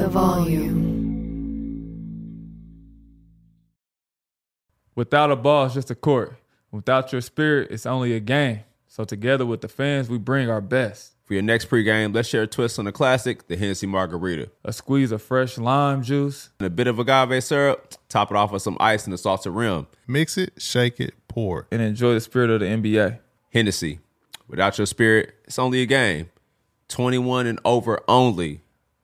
the volume. Without a ball, it's just a court. Without your spirit, it's only a game. So together with the fans, we bring our best. For your next pregame, let's share a twist on the classic, the Hennessy Margarita. A squeeze of fresh lime juice. And a bit of agave syrup, top it off with some ice and a salted rim. Mix it, shake it, pour. And enjoy the spirit of the NBA. Hennessy. Without your spirit, it's only a game. 21 and over only.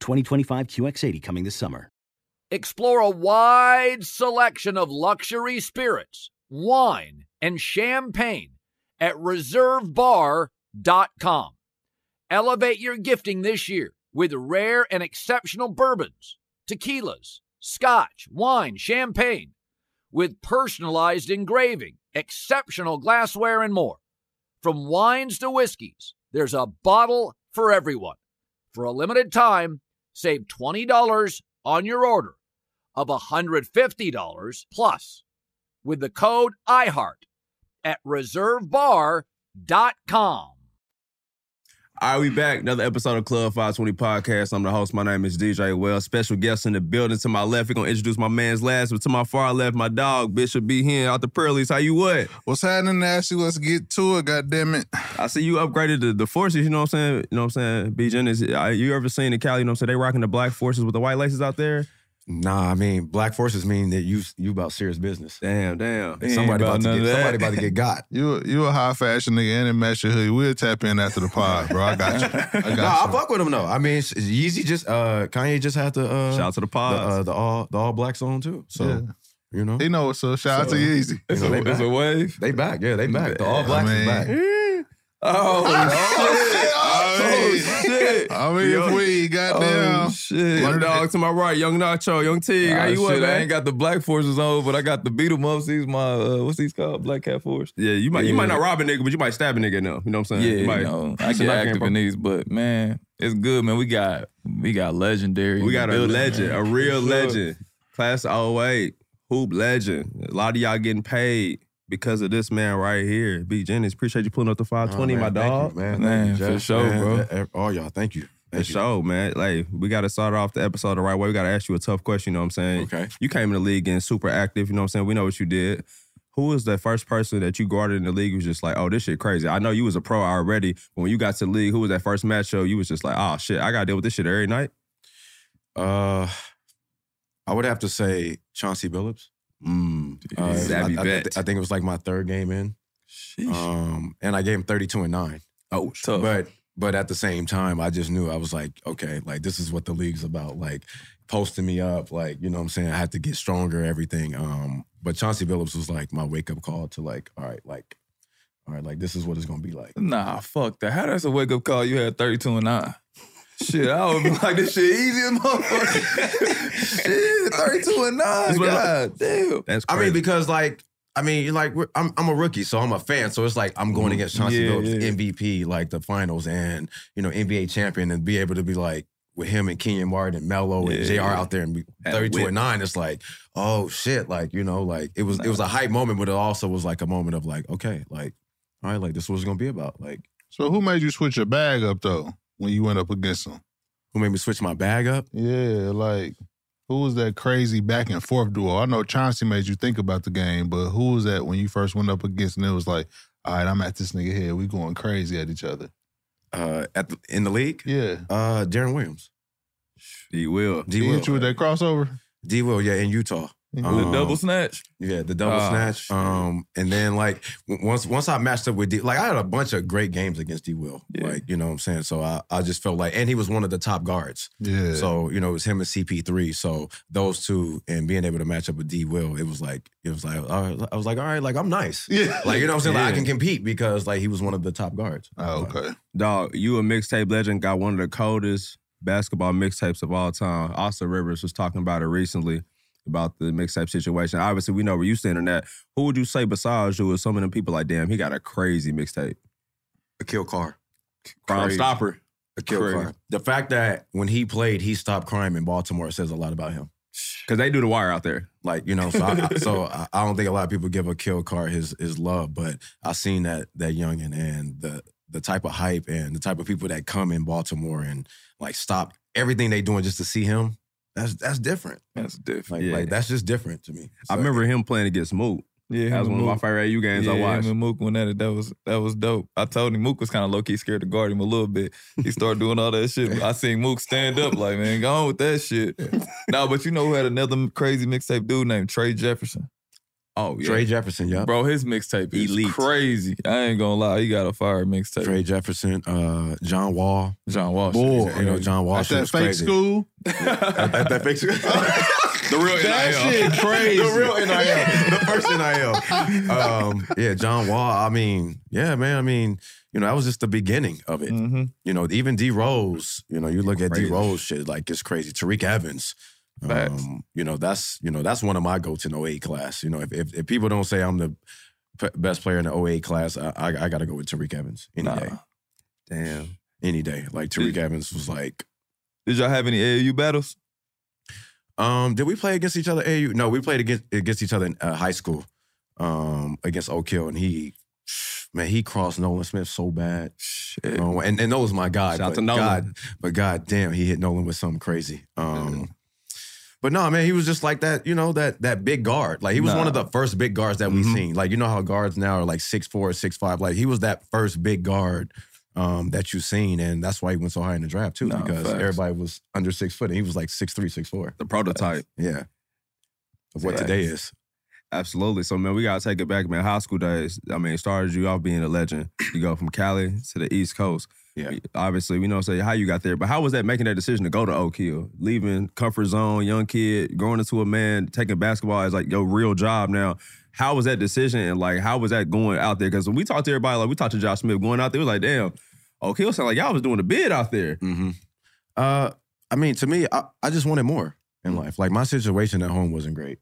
2025 QX80 coming this summer. Explore a wide selection of luxury spirits, wine, and champagne at reservebar.com. Elevate your gifting this year with rare and exceptional bourbons, tequilas, scotch, wine, champagne, with personalized engraving, exceptional glassware, and more. From wines to whiskeys, there's a bottle for everyone. For a limited time, save $20 on your order of $150 plus with the code IHEART at reservebar.com. All right, we back. Another episode of Club 520 Podcast. I'm the host. My name is DJ Well. Special guest in the building. To my left, we're going to introduce my man's last, but to my far left, my dog, Bishop B. here out the Pearlies. How you what? What's happening, Nasty? Let's get to it, God damn it. I see you upgraded the, the forces, you know what I'm saying? You know what I'm saying? B. Jen, is, uh, you ever seen in Cali, you know what I'm saying? They rocking the black forces with the white laces out there? Nah, I mean, black forces mean that you you about serious business. Damn, damn. Somebody about about, to get somebody about to get got. You you a high fashion nigga and it match your hoodie. We'll tap in after the pod, bro. I got you. I got nah, I fuck with him though. I mean, Yeezy just uh Kanye just had to uh Shout out to the the, uh, the all the all black song too. So Yeah. you know He know So up. Shout out So- to Yeezy. It's, know, a, it's a wave. they back. Yeah, they back. The all I blacks mean- is back. oh, shit. Oh, shit. I mean, Yo. if we goddamn. Oh, shit. My dog to my right, Young Nacho, Young Tig. How Ah, you what, shit, I ain't got the black forces on, but I got the beat 'em ups. These my uh, what's these called? Black cat force. Yeah, you might you might not rob a nigga, but you might stab a nigga now. You know what I'm saying? Yeah, you you might, know, I It's a get knife active in these, but man, it's good, man. We got we got legendary. We got a building, legend, man. a real sure. legend. Class of 08, hoop legend. A lot of y'all getting paid because of this man right here. B. Jennings, appreciate you pulling up the 520, Oh, my man, thank dog. you, man. Man, Thank you, for sure, man. bro. All y'all, thank you. For Thank you. sure, man. Like, we got to start off the episode the right way. We got to ask you a tough question, you know what I'm saying? Okay. You came in the league getting super active, you know what I'm saying? We know what you did. Who was the first person that you guarded in the league who was just like, oh, this shit crazy? I know you was a pro already, but when you got to the league, who was that first match show? You was just like, oh, shit, I got to deal with this shit every night? Uh, I would have to say Chauncey Billups. Mm, Uh, savvy I, I, bet. I think it was like my third game in. Um, and I gave him 32 and 9. oh, Tough. But but at the same time, I just knew I was like, okay, like this is what the league's about. Like posting me up, like, you know what I'm saying? I had to get stronger, everything. Um, but Chauncey Billups was like my wake-up call to like, all right, like, all right, like this is what it's gonna be like. Nah, fuck that. How that's a wake up call? You had 32 and 9. Shit, I would be like, this shit easy as motherfucker. shit, 32 and 9. what- God damn. That's I mean, because like, I mean, you're like we're- I'm I'm a rookie, so I'm a fan. So it's like I'm going against mm-hmm. Chauncey Yeah, Billups, yeah. MVP, like the finals, and you know NBA champion, and be able to be like with him and Kenyon Martin and Melo and Yeah, J.R. yeah. out there and be 32 and nine. It's like, oh shit, like you know, like it was it was a hype moment, but it also was like a moment of like, okay, like all right, like this was gonna be about. Like, So who made you switch your bag up though when you went up against him? who made me switch my bag up? Yeah, like who was that crazy back and forth duo? I know Chauncey made you think about the game, but who was that when you first went up against and it was like, all right, I'm at this nigga here. We going crazy at each other. Uh, at the, in the league, Yeah. uh, Deron Williams. he will. D. He Will. hit you with that crossover? D Will, yeah, in Utah. The Um, double snatch. Yeah, the double Oh, snatch. Um, and then like once once I matched up with D, like I had a bunch of great games against D Will. Yeah. Like you know what I'm saying. So I I just felt like, and he was one of the top guards. Yeah. So you know it was him and CP3. So those two and being able to match up with D Will, it was like it was like I was like all right, like I'm nice. yeah. Like you know what I'm saying. Like I can compete because like he was one of the top guards. Oh, okay. Dog, you a mixtape legend, got one of the coldest basketball mixtapes of all time. Austin Rivers was talking about it recently about the mixtape situation. Obviously, we know where you stand on that. Who would you say besides you is some of them people like, damn, he got a crazy mixtape? Aquille Carr. Crime Crazy. stopper. A kill Crazy. car. The fact that when he played, he stopped crime in Baltimore says a lot about him. Because they do the wire out there. Like you know, so I, so I, I don't think a lot of people give Aquille Carr his his love, but I seen that that youngin and the the type of hype and the type of people that come in Baltimore and like stop everything they doing just to see him. That's that's different. That's different. Like, Yeah. like that's just different to me. I remember him playing against Mook. Yeah, That was him one of my favorite AU games yeah, I watched. him and Mook went at it. That was that was dope. I told him Mook was kind of low key scared to guard him a little bit. He started doing all that shit. I seen Mook stand up like, man, go on with that shit. no, but you know who had another crazy mixtape dude named Trey Jefferson. Oh, yeah. Trey Jefferson, yeah. Bro, his mixtape is Elite. crazy. I ain't gonna lie, he got a fire mixtape. Trey Jefferson, uh, John Wall. John Wall, Boy. You know, John Wall At shit that fake crazy. school. At, at that fake school. The real That NIL. shit crazy. the real NIL, the first NIL. Um, yeah, John Wall. I mean, yeah, man. I mean, you know, that was just the beginning of it. hmm You know, even D Rose. You know, you look at D Crazy. Rose shit like it's crazy. Tyreke Evans. Facts. Um, you know, that's you know that's one of my go to 08 class. You know, if, if if people don't say I'm the p- best player in the 08 class, I I, I got to go with Tyreke Evans any Nah. day, Damn. any day. Like Tyreke Evans was like. Did y'all have any AAU battles? Um, did we play against each other? AU? No, we played against against each other in uh, high school. Um, against Oak Hill, and he, man, he crossed Nolan Smith so bad. Shit. Um, and and that was my guy. Shout but to Nolan. God, but God damn, he hit Nolan with something crazy. Um, but no, man, he was just like that. You know that that big guard. Like he was Nah. one of the first big guards that we Mhm. seen. Like you know how guards now are like six four, six five. Like he was that first big guard. Um, that you've seen, and that's why he went so high in the draft too, Nah, because facts. everybody was under six foot, and he was like six three, six four. The prototype. Yeah. Of what Facts. today is. Absolutely. So, man, we got to take it back, man. High school days, I mean, started you off being a legend. You go from Cali to the East Coast. Yeah. Obviously, we know say how you got there, but how was that making that decision to go to Oak Hill? Leaving comfort zone, young kid, growing into a man, taking basketball as like your real job now. How was that decision and like how was that going out there? Because when we talked to everybody, like we talked to Josh Smith going out there, it was like, damn, Oak Hill sound like y'all was doing a bid out there. Mm-hmm. Uh, I mean, to me, I, I just wanted more in life. Like my situation at home wasn't great.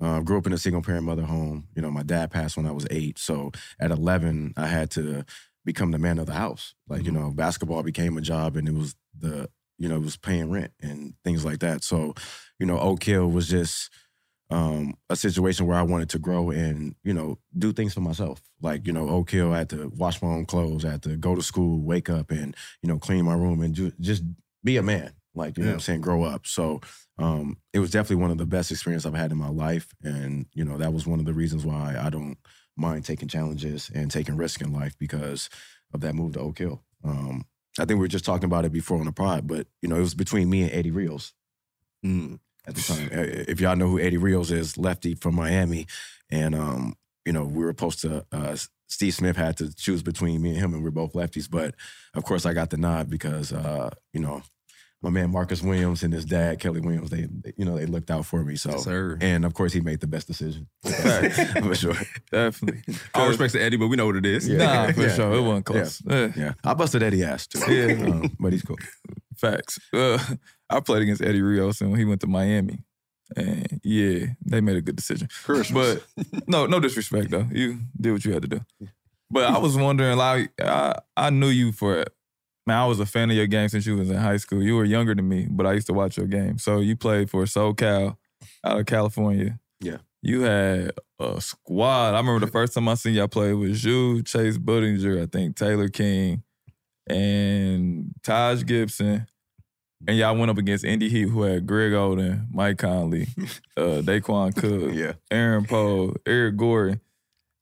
Uh, grew up in a single parent mother home. You know, my dad passed when I was eight. So at 11, I had to become the man of the house. Like, you know, basketball became a job and it was the, you know, it was paying rent and things like that. So, you know, Oak Hill was just um, a situation where I wanted to grow and, you know, do things for myself. Like, you know, Oak Hill, I had to wash my own clothes. I had to go to school, wake up and, you know, clean my room and ju- just be a man. Like, you know what I'm saying? Grow up. So um, it was definitely one of the best experiences I've had in my life. And, you know, that was one of the reasons why I don't mind taking challenges and taking risk in life because of that move to Oak Hill. Um, I think we were just talking about it before on the pod, but, you know, it was between me and Eddie Rios Mm. at the time. If y'all know who Eddie Rios is, lefty from Miami, and um, you know we were supposed to. Uh, Steve Smith had to choose between me and him, and we're both lefties. But of course, I got the nod because uh, you know my man Marcus Williams and his dad Kelly Williams. They, they- you know they looked out for me. So Yes, sir. and of course he made the best decision for sure. Definitely. All respects to Eddie, but we know what it is. Nah, for Yeah, sure. It wasn't close. Yeah. Yeah, I busted Eddie ass too. Yeah. um, but he's cool. Facts. Uh, I played against Eddie Rios and when he went to Miami. And yeah, they made a good decision. But no, no disrespect though. You did what you had to do. But I was wondering, like, I, I knew you for man, I was a fan of your game since you was in high school. You were younger than me, but I used to watch your game. So you played for SoCal out of California. Yeah. You had a squad. I remember the first time I seen y'all play was you, Chase Budinger, I think Taylor King, and Taj Gibson. And y'all went up against Indy Heat, who had Greg Oden, Mike Conley, uh, Daequan Cook, Yeah. Aaron Poe, Eric Gordon.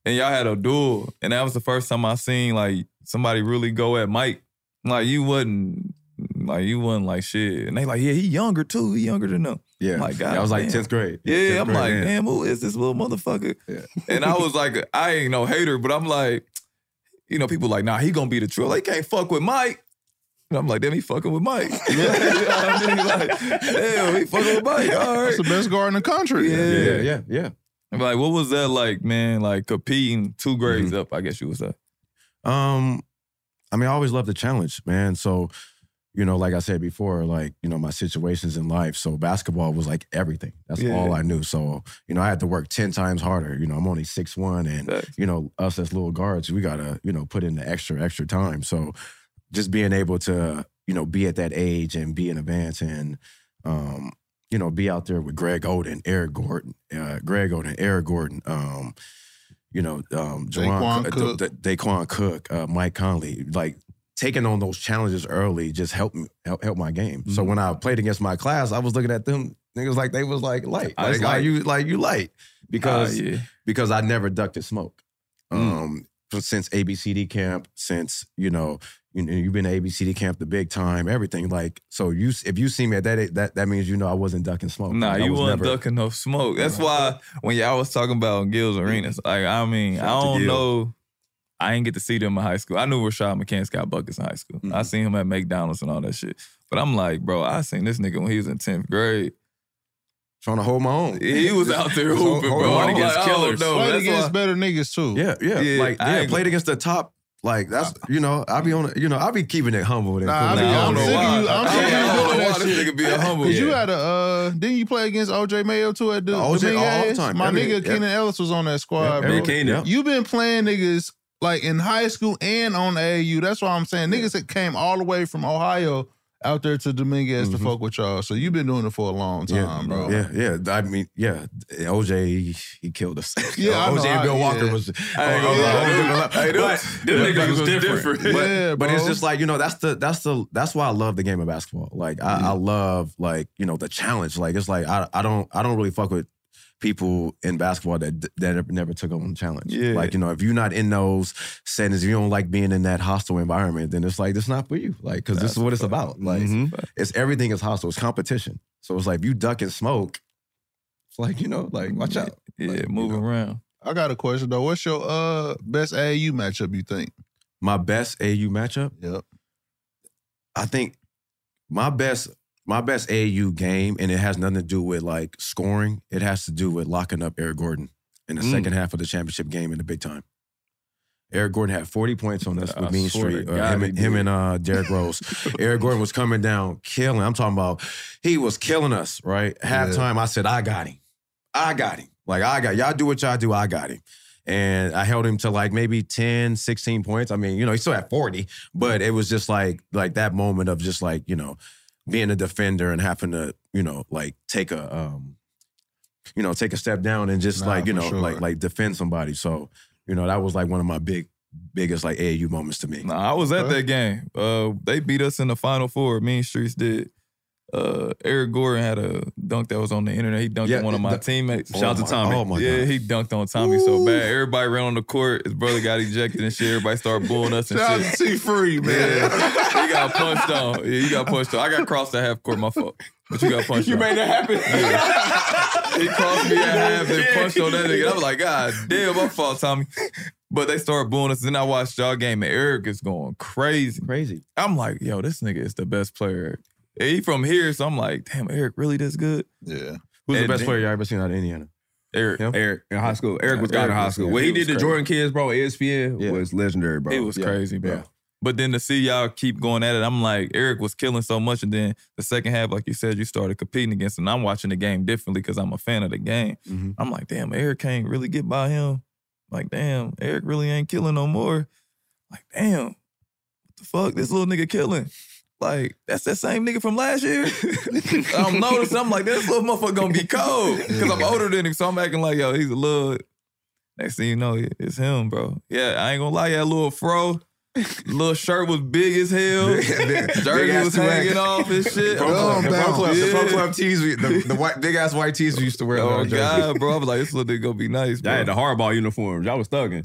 And y'all had a duel. And that was the first time I seen like somebody really go at Mike. Like you wasn't like you wasn't like shit. And they like, yeah, he younger too. He younger than them. Yeah, My God, I was like tenth grade. Yeah, 10th I'm grade, like, yeah. damn, who is this little motherfucker? Yeah. And I was like, I ain't no hater, but I'm like, you know, people like, nah, he gonna be the truth. They can't fuck with Mike. And I'm like, damn, he fucking with Mike. you know what I mean? Like, damn, he fucking with Mike. All That's the best guard in the country. Yeah. Yeah, yeah, yeah. I'm like, what was that like, man? Like competing two grades Mm-hmm. up, I guess you would say. Um, I mean, I always loved the challenge, man. So, you know, like I said before, like you know, my situations in life. So basketball was like everything. That's Yeah. all I knew. So, you know, I had to work ten times harder. You know, I'm only six one, and you know, us as little guards, we gotta you know put in the extra extra time. So, just being able to you know be at that age and be in advance and um you know be out there with Greg Oden, Eric Gordon, uh, Greg Oden, Eric Gordon, um, you know, um, Daequan Cook. Da- Da- Daequan Cook, uh, Mike Conley, like taking on those challenges early just helped me help, help my game. So Mm-hmm. when I played against my class, I was looking at them niggas like they was like light, I was like, like you like you light because Ah, yeah. because I never ducked at smoke. Mm. Um, since ABCD camp, since you know, you know, you've been to ABCD camp, the big time, everything. Like, so you, if you see me at that, that that means you know I wasn't ducking smoke. Nah, Like, you was wasn't never- ducking no smoke. That's why when y'all was talking about Gilbert Arenas, like I mean, I don't know. I didn't get to see them in high school. I knew Rashad McCants got buckets in high school. I mm-hmm. seen him at McDonald's and all that shit. But I'm like, bro, I seen this nigga when he was in 10th grade. trying to hold my own. He was out there Hold- hooping, bro. on I'm against like, killers. know. Played That's against why- better niggas too. Yeah, yeah, Yeah, like I yeah, played against the top. Like that's you know I be on you know I be keeping it humble. and Nah, I cool. be- Nah, I I'm don't know sick of you- I'm I sick of you doing that shit. nigga be a humble. Cause you had a uh didn't you play against OJ Mayo too at the OJ all the time. My Every- nigga yeah. Keenan Ellis was on that squad, every bro. Keenan. Yeah. You been playing niggas like in high school and on the AU. That's why I'm saying niggas that came all the way from Ohio out there to Dominguez to Mhm. fuck with y'all. So you've been doing it for a long time, bro. Yeah, yeah. I mean, yeah. OJ, he, he killed us. Yeah, OJ and Bill I- Walker yeah. was. I ain't gonna oh, lie. oh, Hey, them- but- them but- was but- different. But, Yeah, but it's just like you know, that's the that's the that's why I love the game of basketball. Like I, I love like you know the challenge. Like it's like I I don't I don't really fuck with people in basketball that that never took on the challenge. Yeah. Like you know, if you're not in those settings, if you don't like being in that hostile environment, then it's like it's not for you. Like because this is what it's fact. about. Like Mhm. it's everything is hostile. It's competition. So it's like if you duck and smoke. It's like you know, like watch out. Yeah, Like, you move know. around. I got a question though. What's your uh best AAU matchup you think? My best AU matchup. Yep. I think my best my best AU game, and it has nothing to do with like scoring. It has to do with locking up Eric Gordon in the Mm. second half of the championship game in the big time. Eric Gordon had 40 points on us with Mean Street. Uh, him, and, him and uh, Derrick Rose. Eric Gordon was coming down, killing. I'm talking about he was killing us, right? Halftime, I said, I got him. I got him. Like, I got y'all do what y'all do, I got him. And I held him to like maybe 10, 16 points. I mean, you know, he still had 40, but it was just like like that moment of just like, you know, being a defender and having to, you know, like take a um, you know, take a step down and just Nah, like, you know, sure. like like defend somebody. So, you know, that was like one of my big, biggest like AAU moments to me. Nah, I was at Okay. that game. Uh, they beat us in the final four. Mean Streets did. Uh, Eric Gordon had a dunk that was on the internet. He dunked Yeah, on one of my the- teammates. Oh Shout out to Tommy. Oh my yeah, god. he dunked on Tommy so bad. Everybody ran on the court. His brother got ejected and shit. Everybody started booing us and Shout out shit. to T Free, man. Yeah, he got punched on. Yeah, he got punched on. I got crossed at half court. My fault. But you got punched you on. Made that happen. He crossed me at half and punched on that nigga. I was like, God damn, my fault, Tommy. But they started booing us. Then I watched y'all game and Eric is going crazy. Crazy. I'm like, yo, this nigga is the best player. He from here, so I'm like, damn, Eric really this good? Yeah. Who's the best then- player you ever seen out of Indiana? Eric. Him? Eric in high school. Eric was Yeah, God in high school. yeah, What he he did was to. Jordan Kids, bro, ESPN Yeah. was legendary, bro. It was Yeah. crazy, bro. Yeah. But then to see y'all keep going at it, I'm like, Eric was killing so much. And then the second half, like you said, you started competing against him. I'm watching the game differently because I'm a fan of the game. Mhm. I'm like, damn, Eric can't really get by him. Like, damn, Eric really ain't killing no more. Like, damn, what the fuck? This little nigga killing. Like, that's that same nigga from last year. I'm noticing, I'm like, this little motherfucker gonna be cold. Because I'm older than him. So I'm acting like, yo, he's a little. Next thing you know, it's him, bro. Yeah, I ain't gonna lie, that little fro. Little shirt was big as hell. Jersey was hanging off and shit. Pro Club, the Pro Club, the Pro Club tees, we- the, the white, big ass white tees we used to wear. Oh. God, bro! I was like, this little nigga gonna be nice, bro. Y'all had the hardball uniforms. Y'all was thugging.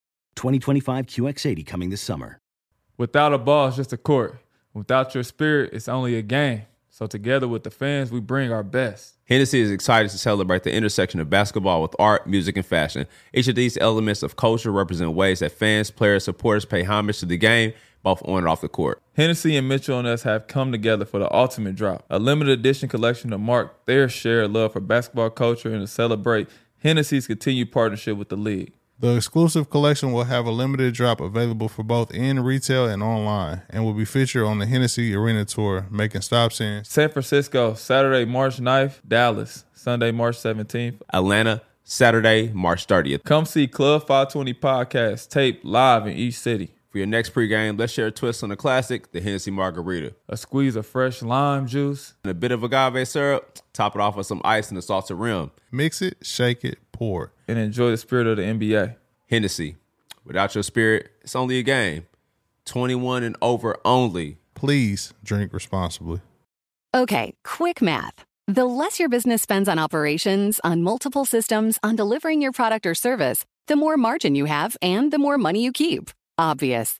2025 QX80 coming this summer. Without a ball, it's just a court. Without your spirit, it's only a game. So together with the fans, we bring our best. Hennessy is excited to celebrate the intersection of basketball with art, music, and fashion. Each of these elements of culture represent ways that fans, players, supporters pay homage to the game, both on and off the court. Hennessy and Mitchell and Ness have come together for the ultimate drop, a limited edition collection to mark their shared love for basketball culture and to celebrate Hennessy's continued partnership with the league. The exclusive collection will have a limited drop available for both in retail and online, and will be featured on the Hennessy Arena Tour, making stops in San Francisco, Saturday, March 9th, Dallas, Sunday, March 17th, Atlanta, Saturday, March 30th. Come see Club 520 podcast taped live in each city. For your next pregame, let's share a twist on the classic, the Hennessy Margarita. A squeeze of fresh lime juice and a bit of agave syrup. Top it off with some ice and a salted rim. Mix it, shake it, pour. And enjoy the spirit of the NBA. Hennessy. Without your spirit, it's only a game. 21 and over only. Please drink responsibly. Okay, quick math. The less your business spends on operations, on multiple systems, on delivering your product or service, the more margin you have and the more money you keep. Obvious.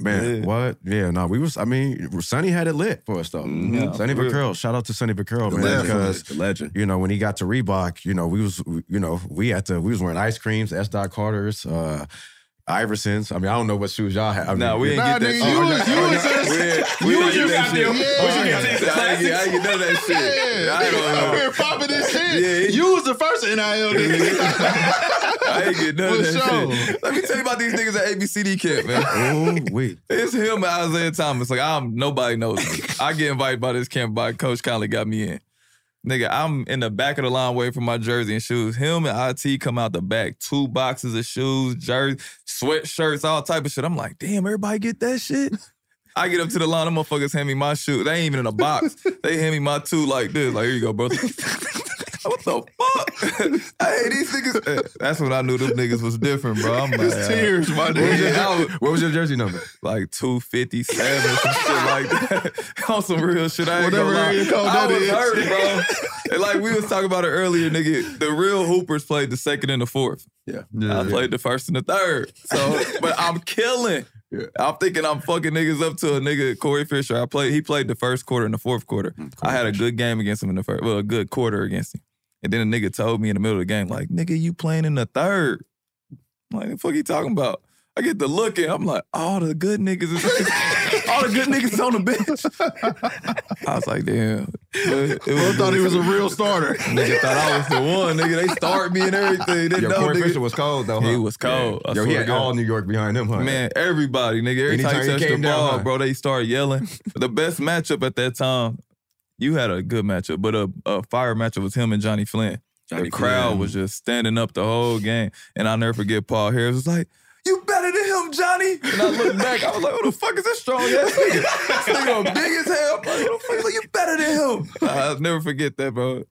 Man, Yeah. what? Yeah, no, we was. I mean, Sonny had it lit for us though. Yeah, Sonny for. Vaccaro, shout out to Sonny Vaccaro, man, legend. because The legend. you know when he got to Reebok, you know we was, you know we had to, we was wearing ice creams, S. Dot Carter's, uh, Iversons. I mean, I don't know what shoes y'all had. I Nah, mean, we ain't Nah, get that. nigga, shit. you was- you was no, just- we ain't- you was get just that got yeah. I ain't get- I ain't get- I ain't get none of that shit. Yeah, I ain't I'm gonna- here popping this shit. Yeah. You was the first NIL nigga. I ain't get none of For that sure. shit. Let me tell you about these niggas at ABCD camp, man. oh wait, It's him and Isaiah Thomas. Like I'm nobody knows me. I get invited by this camp by Coach Conley got me in. Nigga, I'm in the back of the line waiting for my jersey and shoes. Him and IT come out the back, two boxes of shoes, jersey, sweatshirts, all type of shit. I'm like, damn, everybody get that shit. I get up to the line, them motherfuckers hand me my shoe. They ain't even in a box. They hand me my two like this. Like, here you go, bro. what the fuck? hey, these niggas. That's when I knew them niggas was different, bro. I'm like, It's tears, my what was, your, Yeah, I jer- was- what was your jersey number? like 257, some shit like that. On some real shit. I ain't Whatever gonna lie. area I that was is. hurt, bro. and like we was talking about it earlier, nigga. The real Hoopers played the second and the fourth. Yeah, I played the first and the third. So, but I'm killing. Yeah. I'm thinking I'm fucking niggas up to a nigga Corey Fisher. I played. He played the first quarter and the fourth quarter. Mm, I had a good game against him in the first. Well, a good quarter against him. And then a nigga told me in the middle of the game, like, nigga, you playing in the third. I'm like, the fuck you talking about? I get the look in. I'm like, all the good niggas is all the good niggas on the bench. I was like, damn. It, I thought he was a real starter. Nigga thought I was the one. Nigga, they start me and everything. They Yo, know, Corey nigga. Fisher was cold though. Huh? He was cold. I Yo, he had all New York behind him, huh? Man, everybody, nigga. Every Anytime time he you touch the came down, ball, huh? bro, they start yelling. the best matchup at that time, you had a good matchup, but a, a fire matchup was him and Jonny Flynn. Jonny the crowd Flynn. was just standing up the whole game. And I'll never forget Paul Harris was like, you better than him, Jonny. And I looked back, I was like, who the fuck is this strong ass nigga? This nigga big as hell. Like, who the fuck? Like, you better than him. I'll never forget that, bro.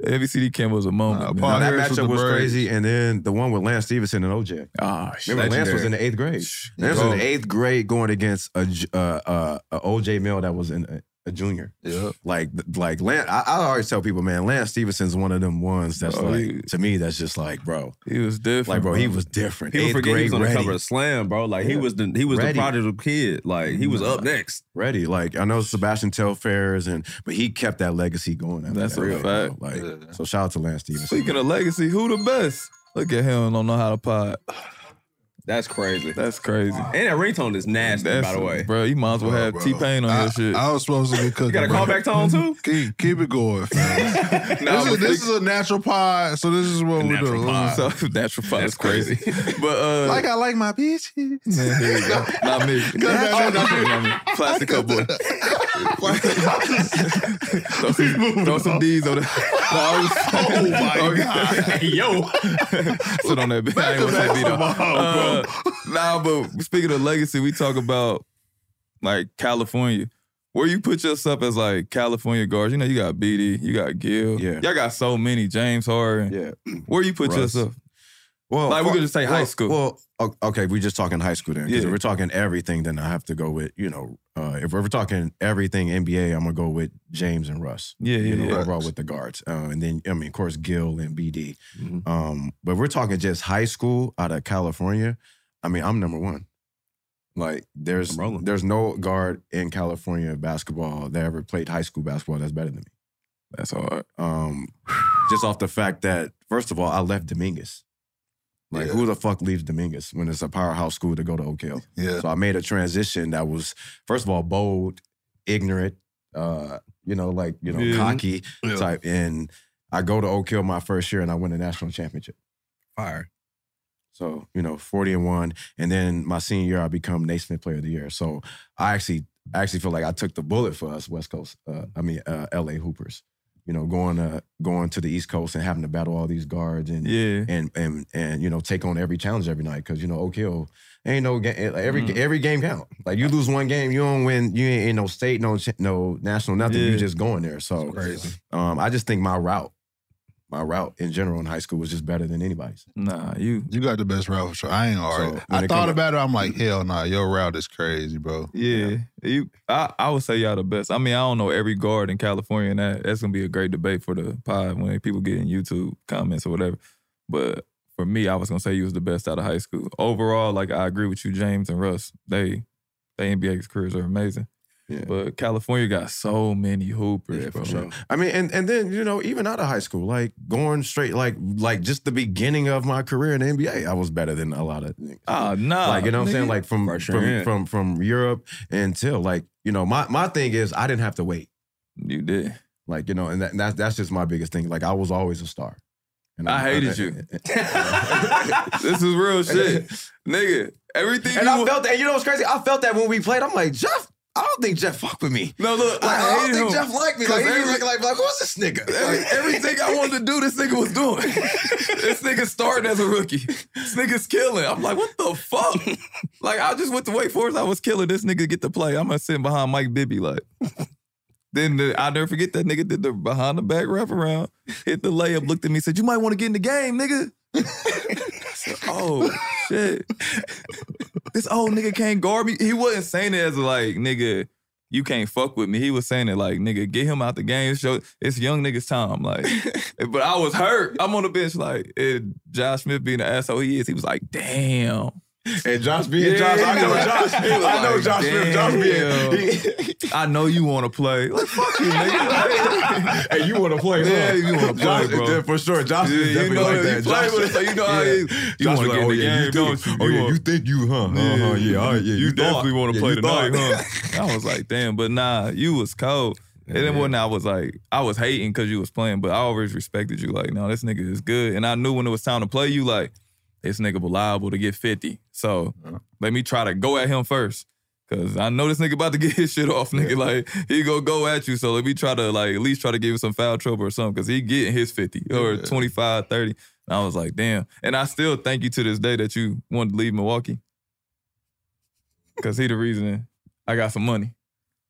The ABCD camp was a moment. Man. Paul that Harris matchup the was crazy, and then the one with Lance Stephenson and OJ. Ah, shit. Remember, Lance was in the eighth grade. Lance was in the eighth grade going against a, uh, uh, a OJ Mayo that was in a, junior. Yeah. Like, like Lance, I, I always tell people, man, Lance Stephenson's one of them ones that's Oh, like, he- to me, that's just like, bro, He was different. like, bro, he was different. Eighth forget he was on the cover of Slam, bro. Like he was the he was Ready. the prodigal kid. Like he was up next. ready. Like I know Sebastian Telfairs, and but he kept that legacy going. That's that, a bro. fact. Like, Yeah. so shout out to Lance Stephenson. Speaking of legacy, who the best? Look at him, don't know how to pod. That's crazy. That's crazy. And that ringtone is nasty, That's, by the way. bro, you might as well have T Pain on I, your shit. I was supposed to be cooking. You got a bro. callback tone too? Keep, keep it going, fam. Nah, this, is, this is a natural pod, so this is what we natural do. pod. so natural pod is That's crazy. crazy. but uh, Like I like my bitches. man, here you go. Not me. no, no, no. Not me. Plastic cup boy. throw, some, throw some D's on it. No, I was- Oh my god. Hey, yo. Sit on that. bed. I ain't gonna say B though. Uh, nah, but speaking of legacy, we talk about like California. Where you put yourself as like California guards, you know, you got BD, you got Gil, Yeah. y'all got so many, James Harden. Yeah. Where you put Russ. yourself? Well, Like, we could just say high school. Well, okay, we're just talking high school then. 'cause Yeah. if we're talking everything, then I have to go with you know, uh, if we're talking everything NBA, I'm gonna go with James and Russ. Yeah, yeah, you know, yeah. overall with the guards, uh, and then I mean, of course, Gil and BD. Mhm. Um, but we're talking just high school out of California. I mean, I'm number one. Like, there's there's no guard in California basketball that ever played high school basketball that's better than me. That's hard. Um, just off the fact that first of all, I left Dominguez. Like, Yeah. who the fuck leaves Dominguez when it's a powerhouse school to go to Oak Hill? Yeah. So I made a transition that was first of all bold, ignorant, uh, you know, like you know, Yeah. cocky Yeah. type. And I go to Oak Hill my first year and I win a national championship. Fire. So you know, forty and one, and then my senior year I become Naismith Player of the Year. So I actually, I actually feel like I took the bullet for us West Coast. Uh, I mean, uh, L.A. Hoopers. You know, going to going to the East Coast and having to battle all these guards and Yeah. and and and you know take on every challenge every night because you know Oak Hill ain't no game every Mm. every game count. Like you lose one game, you don't win. You ain't in no state, no no national, nothing. Yeah. You just going there. So Crazy. um, I just think my route, my route in general in high school was just better than anybody's. Nah, you. You got the best route for sure. I ain't all So, I it thought come- about it. I'm like, mm-hmm. hell nah, your route is crazy, bro. Yeah, you. I, I would say y'all the best. I mean, I don't know every guard in California, and that that's gonna be a great debate for the pod when people get in YouTube comments or whatever. But for me, I was gonna say you was the best out of high school. Overall, like I agree with you, James and Russ. They, they NBA careers are amazing. Yeah. But California got so many hoopers, Yeah, bro. for sure. I mean, and and then you know, even out of high school, like going straight, like like just the beginning of my career in the NBA, I was better than a lot of. niggas. Ah, nah. like you know what I'm saying, like from sure, from, yeah. from from Europe until like you know, my my thing is I didn't have to wait. you did. Like you know, and that, that's that's just my biggest thing. Like I was always a star. And I hated you. this is real shit, nigga. Everything And you I felt that. You know what's crazy? I felt that when we played. I'm like Jeff. I don't think Jeff fucked with me. No, look, Like, I, I, don't think him. Jeff liked me. Like, he was every- like, like, who's this nigga? Every, everything I wanted to do, this nigga was doing. this nigga started as a rookie. This nigga's killing. I'm like, what the fuck? like, I just went to Wake Forest. I was killing. This nigga get to play. I'm gonna sit behind Mike Bibby. Like, then the, I'll never forget that nigga did the behind the back wraparound, hit the layup, looked at me, said, "You might want to get in the game, nigga." I said, oh shit, this old nigga can't guard me. He wasn't saying it as like, nigga you can't fuck with me. He was saying it like, nigga, get him out the game. Show it's young niggas time. Like, but I was hurt. I'm on the bench like, Josh Smith being the asshole he is. He was like, damn. And Josh being Josh, I know Josh. I know Josh Smith. Josh being. I know you want to play. Like, fuck you, nigga. hey, you want to play? Yeah, huh? you wanna play, Josh, bro. yeah, for sure. Josh Yeah, is you definitely know like that. that. You play Josh, with us, so you know how he- you Josh wanna like, get in oh, the yeah, game, you don't think, you? Oh You yeah, you think you, huh? Uh-huh, yeah, all right, yeah. You, thought. definitely want to play you tonight, thought. huh? I was like, damn, but nah, you was cold. And then when I was like, I was hating because you was playing, but I always respected you. Like, no, this nigga is good. And I knew when it was time to play you, like, this nigga liable to get 50. So uh-huh. let me try to go at him first. Cause I know this nigga about to get his shit off, nigga. Like he go go at you. So let me try to like at least try to give him some foul trouble or something. Cause he getting his 50 or 25, 30. And I was like, damn. And I still thank you to this day that you wanted to leave Milwaukee. Cause he the reason I got some money.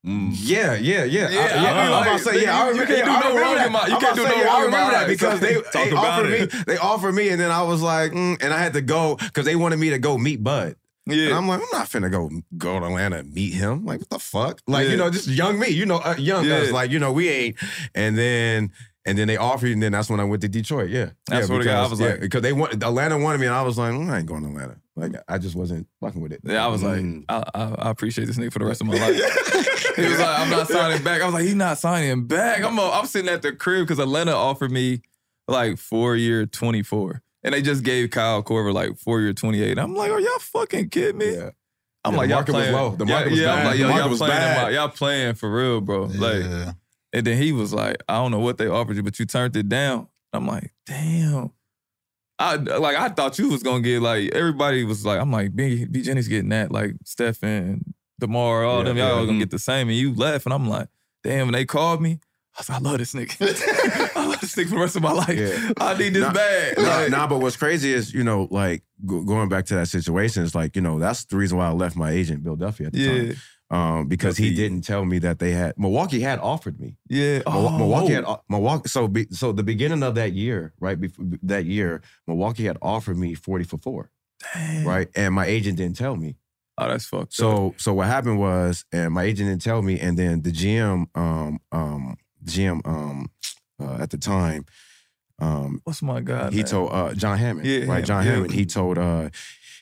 Yeah, yeah, yeah. Yeah, I, yeah, I mean, I'm like, about to say, yeah, I you remember, can't do I no wrong that. in my- you can't do say, no yeah, wrong I in my remember that because they, they about offered me, they offered me, and then I was like, mm, and I had to go because they wanted me to go meet Bud. Yeah. And I'm like, I'm not finna go go to Atlanta and meet him. Like, what the fuck? Like, Yeah. you know, just young me, you know, uh, young Yeah. us. Like, you know, we ain't. And then and then they offered, and then that's when I went to Detroit. Yeah, I yeah, swear to I was yeah, like- because they want Atlanta wanted me, and I was like, mm, I ain't going to Atlanta. Like, I just wasn't fucking with it. Yeah, I was like, Mm. I, I, I appreciate this nigga for the rest of my life. he was like, I'm not signing back. I was like, he's not signing back. I'm, a, I'm sitting at the crib because Atlanta offered me like four year 24. And they just gave Kyle Korver like four year 28. I'm like, are y'all fucking kidding me? Yeah. I'm Yeah, like, the y'all market was playing. low. The yeah, market was yeah, I'm like, yo, The market y'all was playing, bad. my- y'all playing for real, bro. Like, Yeah. And then he was like, I don't know what they offered you, but you turned it down. I'm like, damn. I like I thought you was gonna get like everybody was like, I'm like, B, B Jenny's getting that, like Steph and DeMar, all Yeah, them, y'all yeah. gonna get the same. And you left, and I'm like, damn, and they called me. I was like, I love this nigga. This nigga for the rest of my life. Yeah. I need this Nah, bad. Nah, Like, nah, but what's crazy is, you know, like go- going back to that situation, is like, you know, that's the reason why I left my agent, Bill Duffy, at the yeah, time. Um, because he didn't tell me that they had Milwaukee had offered me. yeah. Oh, Milwaukee had Milwaukee. So, be, so the beginning of that year, right before that year, Milwaukee had offered me forty for four, Damn. right? And my agent didn't tell me. Oh, that's fucked. up. So, so what happened was, and my agent didn't tell me, and then the GM, um, um, GM, um, uh, at the time, um, what's my god? he name? told uh, John Hammond, Yeah, right? Hammond, John yeah. Hammond. He told uh,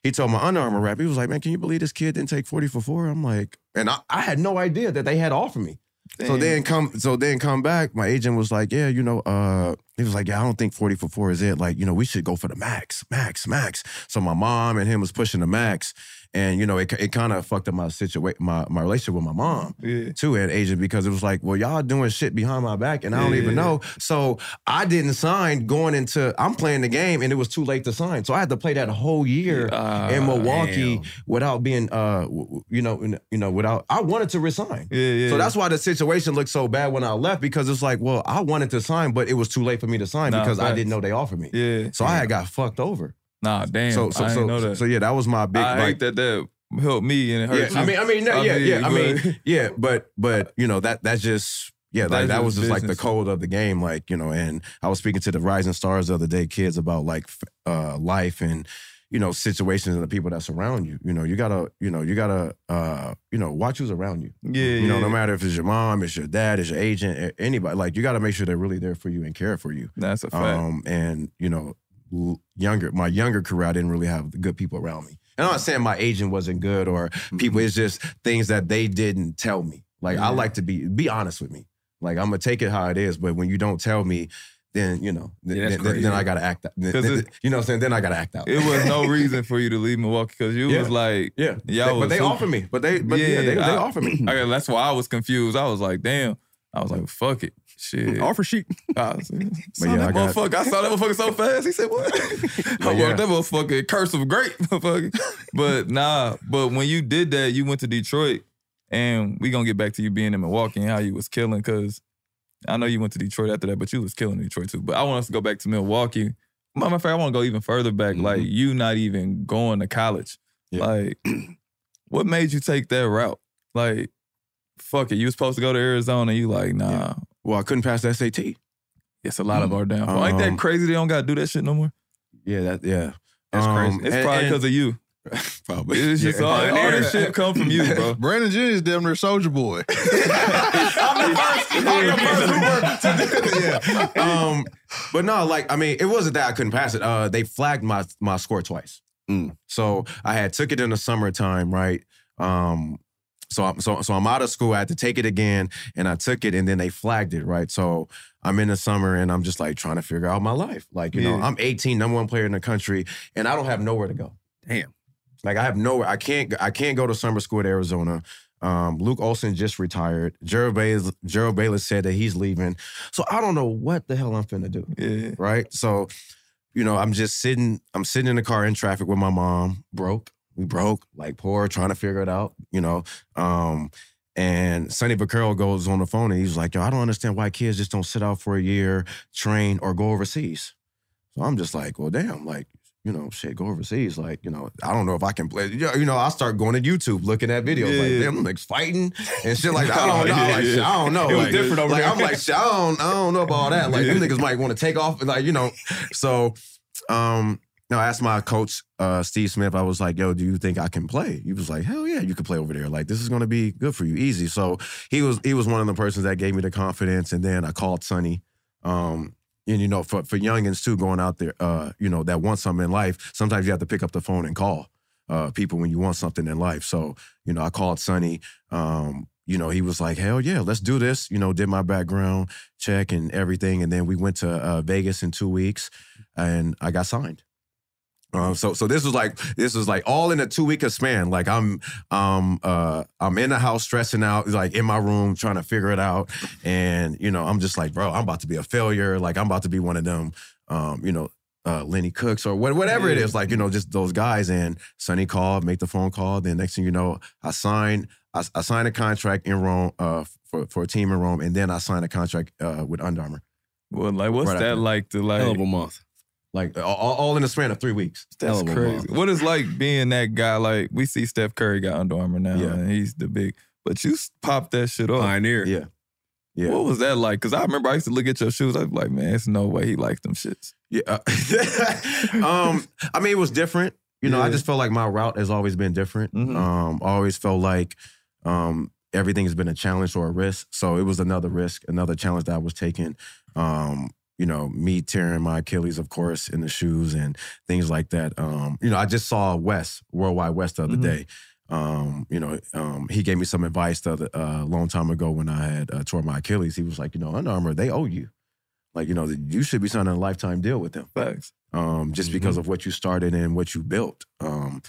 he told my Under Armour rep. He was like, "Man, can you believe this kid didn't take forty for four? I'm like, and I, I had no idea that they had offered me. So Damn. then come, so then come back. My agent was like, "Yeah, you know, uh, he was like, yeah, I don't think forty for four is it. Like, you know, we should go for the max, max, max." So my mom and him was pushing the max, and you know, it it kind of fucked up my situation, my my relationship with my mom yeah. too at agent because it was like, well, y'all doing shit behind my back and I don't even know. So I didn't sign going into I'm playing the game and it was too late to sign. So I had to play that whole year Ah, in Milwaukee damn. without being uh you know you know without I wanted to resign. Yeah, yeah. So that's why the situation looked so bad when I left because it's like, well, I wanted to sign, but it was too late for me to sign Nah, because I didn't know they offered me. yeah. So I had got fucked over. Nah, damn. so so I so, know that. so yeah, that was my big I like hate that that helped me and it hurt yeah, you. I mean, I mean, no, I yeah, mean, yeah. I mean, yeah, but but you know that that's just yeah, like that was just like the code of the game, like you know. And I was speaking to the rising stars the other day, kids about like uh, life and you know situations and the people that surround you. You know, you gotta, you know, you gotta, uh, you know, watch who's around you. yeah, You know, yeah. no matter if it's your mom, it's your dad, it's your agent, anybody. Like you got to make sure they're really there for you and care for you. That's a fact. Um, and you know, younger my younger career, I didn't really have good people around me. And I'm not saying my agent wasn't good or people. Mm-hmm. It's just things that they didn't tell me. Like I like to be be honest with me. Like I'm gonna take it how it is, but when you don't tell me, then you know, Yeah, then, then, then I gotta act out. Then- it- you know what I'm saying? Then I gotta act out. it was no reason for you to leave Milwaukee because you Yeah. was like, yeah, Y'all They- but they super- offered me. But they, but yeah, Yeah, they, they I- offered me. I, that's why I was confused. I was like, damn. I was like, fuck it. Shit. Offer sheet. Saw yeah, that I got- motherfucker. I saw that motherfucker so fast. He said, "What?" I yeah. that motherfucker curse of great motherfucker. but nah. But when you did that, you went to Detroit, and we gonna get back to you being in Milwaukee and how you was killing. Because I know you went to Detroit after that, but you was killing Detroit too. But I want us to go back to Milwaukee. Matter of fact, I want to go even further back. Mhm. Like you not even going to college. Yeah. Like, what made you take that route? Like, fuck it. You was supposed to go to Arizona. You like, nah. Yeah. Well, I couldn't pass the SAT. It's a lot of our downfall. Ain't that Um, crazy? They don't gotta do that shit no more. Yeah, that yeah. That's crazy. It's and- probably because of you. probably. It's just Yeah. all, And- all this shit come from you, bro. Brandon Jennings damn near Soldier Boy. I'm the first. I'm the first Hooper to do yeah. Um, but no, like I mean, it wasn't that I couldn't pass it. Uh, they flagged my my score twice. Mm. So I had took it in the summertime, right? Um, so I'm so so I'm out of school. I had to take it again, and I took it, and then they flagged it, right? So I'm in the summer, and I'm just like trying to figure out my life. Like you know, I'm 18, number one player in the country, and I don't have nowhere to go. Damn. Like I have nowhere. I can't. I can't go to summer school at Arizona. Um, Lute Olson just retired. Jerryd Bayless, Jerryd Bayless said that he's leaving. So I don't know what the hell I'm finna do. Yeah. Right. So, you know, I'm just sitting. I'm sitting in the car in traffic with my mom. Broke. We broke. Like poor, trying to figure it out. You know. Um, and Sonny Vaccaro goes on the phone and he's like, "Yo, I don't understand why kids just don't sit out for a year, train, or go overseas." So I'm just like, "Well, damn, like." You know, shit, go overseas. Like, you know, I don't know if I can play. You know, I start going to YouTube, looking at videos, like, damn, them niggas fighting and shit like that. I don't know. Yeah, like, yeah. shit, I don't know. It was like, different over like, there. I'm like, shit, I don't, I don't know about all that. Like, them niggas might want to take off. Like, you know, so, um, no, I asked my coach, uh, Steve Smith, I was like, yo, do you think I can play? He was like, hell yeah, you can play over there. Like, this is to be good for you, easy. So he was, he was one of the persons that gave me the confidence. And then I called Sonny. Um, and you know, for, for youngins too, going out there, uh, you know, that want something in life, sometimes you have to pick up the phone and call uh, people when you want something in life. So, you know, I called Sonny. Um, you know, he was like, hell yeah, let's do this. You know, did my background check and everything. And then we went to uh, Vegas in two weeks and I got signed. Um, so so this was like this was like all in a two week span. Like I'm um uh I'm in the house stressing out, like in my room trying to figure it out, and you know I'm just like, bro, I'm about to be a failure. Like I'm about to be one of them, um, you know, uh, Lenny Cookes or what, whatever it is. Like you know, just those guys. And Sonny called, make the phone call. Then next thing you know, I signed I, I signed a contract in Rome uh for for a team in Rome, and then I signed a contract uh with Under Armour. Well, like, what's Right that after. like to like? Hell of a month. Like all, all in the span of three weeks. That's hell crazy. month. What is like being that guy? Like we see Steph Curry got Under Armour now, Yeah. and he's the big. But you popped that shit up. Pioneer. Yeah. Yeah. What was that like? Because I remember I used to look at your shoes. I was like, man, it's no way he likes them shits. Yeah. uh, um, I mean, it was different. You know, I just felt like my route has always been different. Mhm. Um, I always felt like um, everything has been a challenge or a risk. So it was another risk, another challenge that I was taking. Um, you know, me tearing my Achilles, of course, in the shoes and things like that. Um, you know, I just saw Wes, Worldwide West the other Mhm. day. Um, you know, um, he gave me some advice the other, uh, a long time ago when I had uh, tore my Achilles. He was like, you know, Under Armour, they owe you. Like, you know, you should be signing a lifetime deal with them Facts. um, just because of what you started and what you built. Um,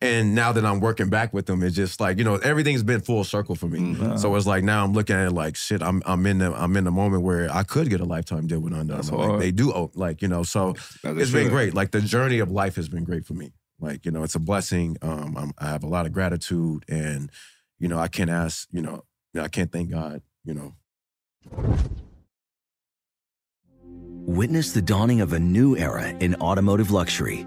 and now that I'm working back with them, it's just like you know everything's been full circle for me. Mhm. So it's like now I'm looking at it like shit. I'm I'm in the I'm in the moment where I could get a lifetime deal with Under That's Like, they do owe, like you know. So it's been great. Like the journey of life has been great for me. Like you know, it's a blessing. Um, I'm, I have a lot of gratitude, and you know, I can't ask. You know, I can't thank God. You know, Witness the dawning of a new era in automotive luxury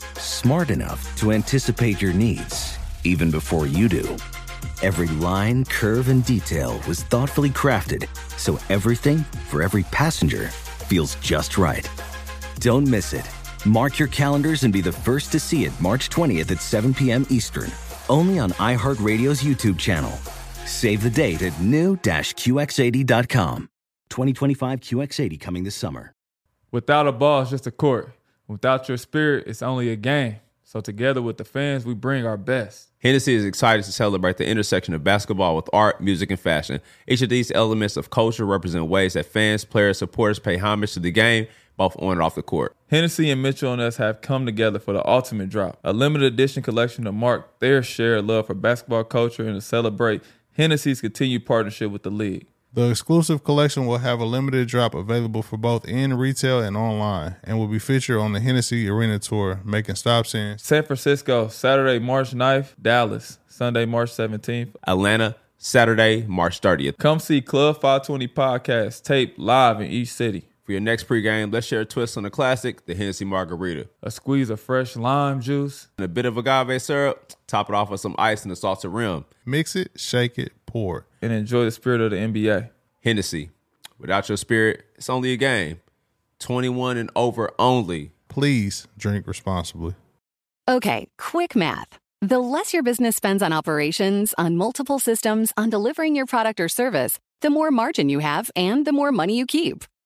Smart enough to anticipate your needs even before you do. Every line, curve, and detail was thoughtfully crafted so everything for every passenger feels just right. Don't miss it. Mark your calendars and be the first to see it March 20th at 7 p.m. Eastern, only on iHeartRadio's YouTube channel. Save the date at new-QX80.com. 2025 QX80 coming this summer. Without a it's just a court. Without your spirit, it's only a game. So together with the fans, we bring our best. Hennessy is excited to celebrate the intersection of basketball with art, music, and fashion. Each of these elements of culture represent ways that fans, players, supporters pay homage to the game, both on and off the court. Hennessy and Mitchell and Ness have come together for the ultimate drop, a limited edition collection to mark their shared love for basketball culture and to celebrate Hennessy's continued partnership with the league. The exclusive collection will have a limited drop available for both in retail and online, and will be featured on the Hennessy Arena Tour, making stops in San Francisco, Saturday, March 9th, Dallas, Sunday, March 17th. Atlanta, Saturday, March 30th. Come see Club 520 podcast taped live in each city. For For your next pregame, let's share a twist on the classic, the Hennessy Margarita. A squeeze of fresh lime juice. And a bit of agave syrup. Top it off with some ice and a salted rim. Mix it, shake it, pour. And enjoy the spirit of the NBA. Hennessy. Without your spirit, it's only a game. 21 and over only. Please drink responsibly. Okay, quick math. The less your business spends on operations, on multiple systems, on delivering your product or service, the more margin you have and the more money you keep.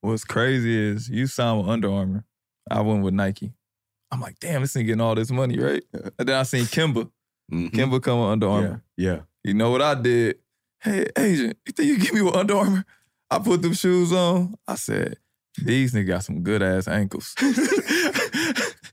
What's crazy is you signed with Under Armour. I went with Nike. I'm like, damn, this ain't getting all this money, right? And then I seen Kemba. Mhm. Kemba come with Under Armour. Yeah. You know what I did? Hey, agent, you think you give me with Under Armour? I put them shoes on. I said, these niggas got some good ass ankles.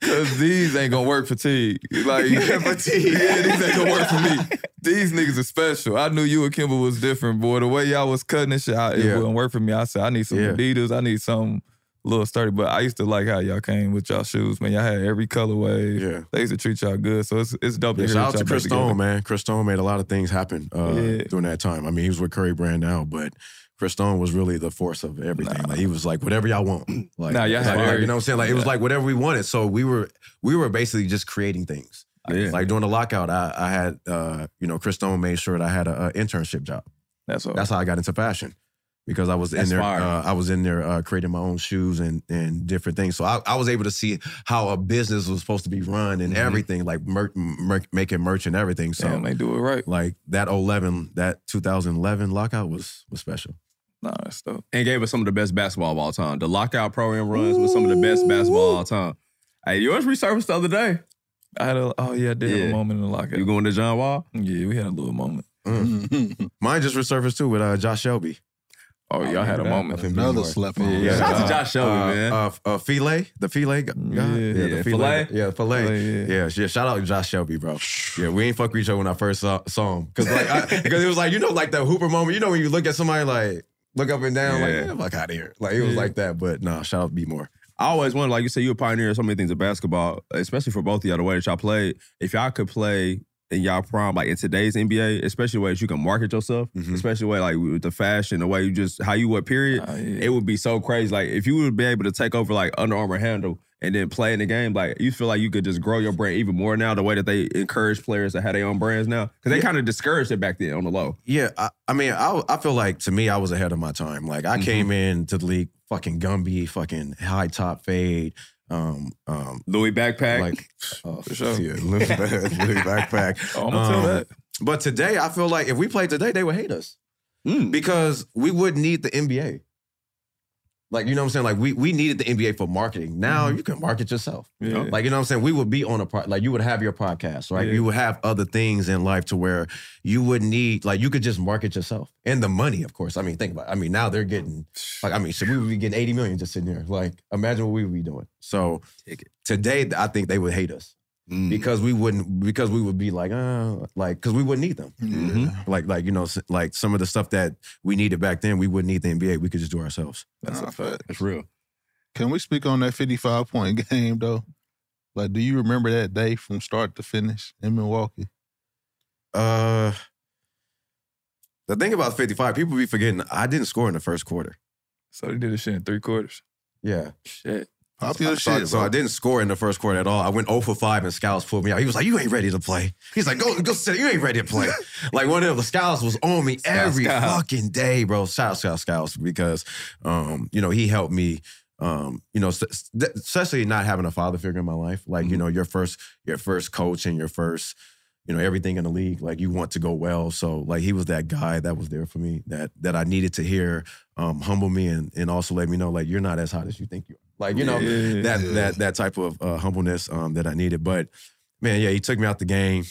Cause these ain't gonna work for fatigue. Like fatigue. Yeah, these ain't gonna work for me. These niggas are special. I knew you and Kemba was different, boy. The way y'all was cutting this shit, I, it Yeah. wouldn't work for me. I said, I need some Yeah. Adidas. I need some little sturdy. But I used to like how y'all came with y'all shoes, man. Y'all had every colorway. Yeah. They used to treat y'all good. So it's it's dope Yeah, to shout out to Chris. Stone, man. Chris Stone made a lot of things happen uh, Yeah. during that time. I mean, he was with Curry Brand now, but Chris Stone was really the force of everything. Like he was like, whatever y'all want. Like, Nah, y'all like, like, you know what I'm saying? Like it was like whatever we wanted. So we were we were basically just creating things. Yeah. Like during the lockout, I, I had uh, you know, Chris Stone made sure that I had a, a internship job. That's all. That's how I got into fashion. Because I was That's in there, uh, I was in there uh, creating my own shoes and and different things. So I, I was able to see how a business was supposed to be run and Mhm. everything, like mer- mer- making merch and everything. So Damn, they do it right. like that 11, that 2011 lockout was was special. Nah, that's dope. and gave us some of the best basketball of all time. The lockout program runs with some of the best basketball of all time. Hey, yours resurfaced the other day. I had a oh yeah, I did have Yeah. a moment in the lockout. You going to John Wall? yeah, we had a little moment. Mm. Mine just resurfaced too with uh, Josh Selby. Oh, y'all had a that. moment. Up Another Bmore. slept on. Yeah. Shout out to Josh Selby, uh, man. Uh, uh, filet, the filet, guy. Yeah. yeah, Yeah, the filet? yeah, filet, Filet, yeah. yeah, yeah. Shout out to Josh Selby, bro. Yeah, we ain't fuck with each other when I first saw, saw him because like because it was like you know like that Hooper moment. You know when you look at somebody like look up and down like Yeah. yeah, fuck out of here. Like it was Yeah. like that, but nah. Shout out to B more. I always wondered, like you said, you're a pioneer of so many things in basketball, especially for both of y'all, the way that y'all played. If y'all could play in y'all prime, like in today's NBA, especially the way that you can market yourself, Mhm. especially the way like with the fashion, the way you just how you would period, Ah, yeah. it would be so crazy. Like if you would be able to take over like Under Armour handle and then playing the game, like you feel like you could just grow your brand even more now. The way that they encourage players to have their own brands now, because they kind of discouraged it back then on the low. Yeah, I, I mean, I I feel like to me, I was ahead of my time. Like I Mhm. came into the league, fucking Gumby, fucking high top fade, um, um, Louis backpack, like oh, For sure. yeah, Louis Louis backpack. Oh, I'm gonna tell Um, that. But today, I feel like if we played today, they would hate us Mm. because we wouldn't need the NBA. Like you know what I'm saying? Like we we needed the NBA for marketing. Now mm-hmm. you can market yourself. Yeah. Like you know what I'm saying? We would be on a part like you would have your podcast, right? Yeah. You would have other things in life to where you would need like you could just market yourself and the money, of course. I mean, think about. It. I mean, now they're getting like I mean, so we would be getting 80 million just sitting there. Like imagine what we would be doing. So today, I think they would hate us Mm. because we wouldn't because we would be like uh like because we wouldn't need them. Yeah. Like like you know like some of the stuff that we needed back then, we wouldn't need the NBA. We could just do ourselves. That's Nah, a fact. That's real. Can we speak on that 55 point game though? Like, do you remember that day from start to finish in Milwaukee? Uh, The thing about 55, people be forgetting I didn't score in the first quarter. So they did a shit in three quarters. Yeah. Shit. Popular shit, so. I didn't score in the first quarter at all. I went 0 for 5 and Scouts pulled me out. He was like, You ain't ready to play. He's like, Go, go sit. You ain't ready to play. like one of the Scouts was on me every fucking day, bro. Shout out Scout Scouts because, um, you know, he helped me. Um, you know, especially not having a father figure in my life. Like, you Mm-hmm. know, your first, your first coach and your first, you know, everything in the league. Like, you want to go well. So, like, he was that guy that was there for me that that I needed to hear, um, humble me and and also let me know like you're not as hot as you think you are. Like, you know, Yeah. that that that type of uh, humbleness um, that I needed. But man, yeah, he took me out the game.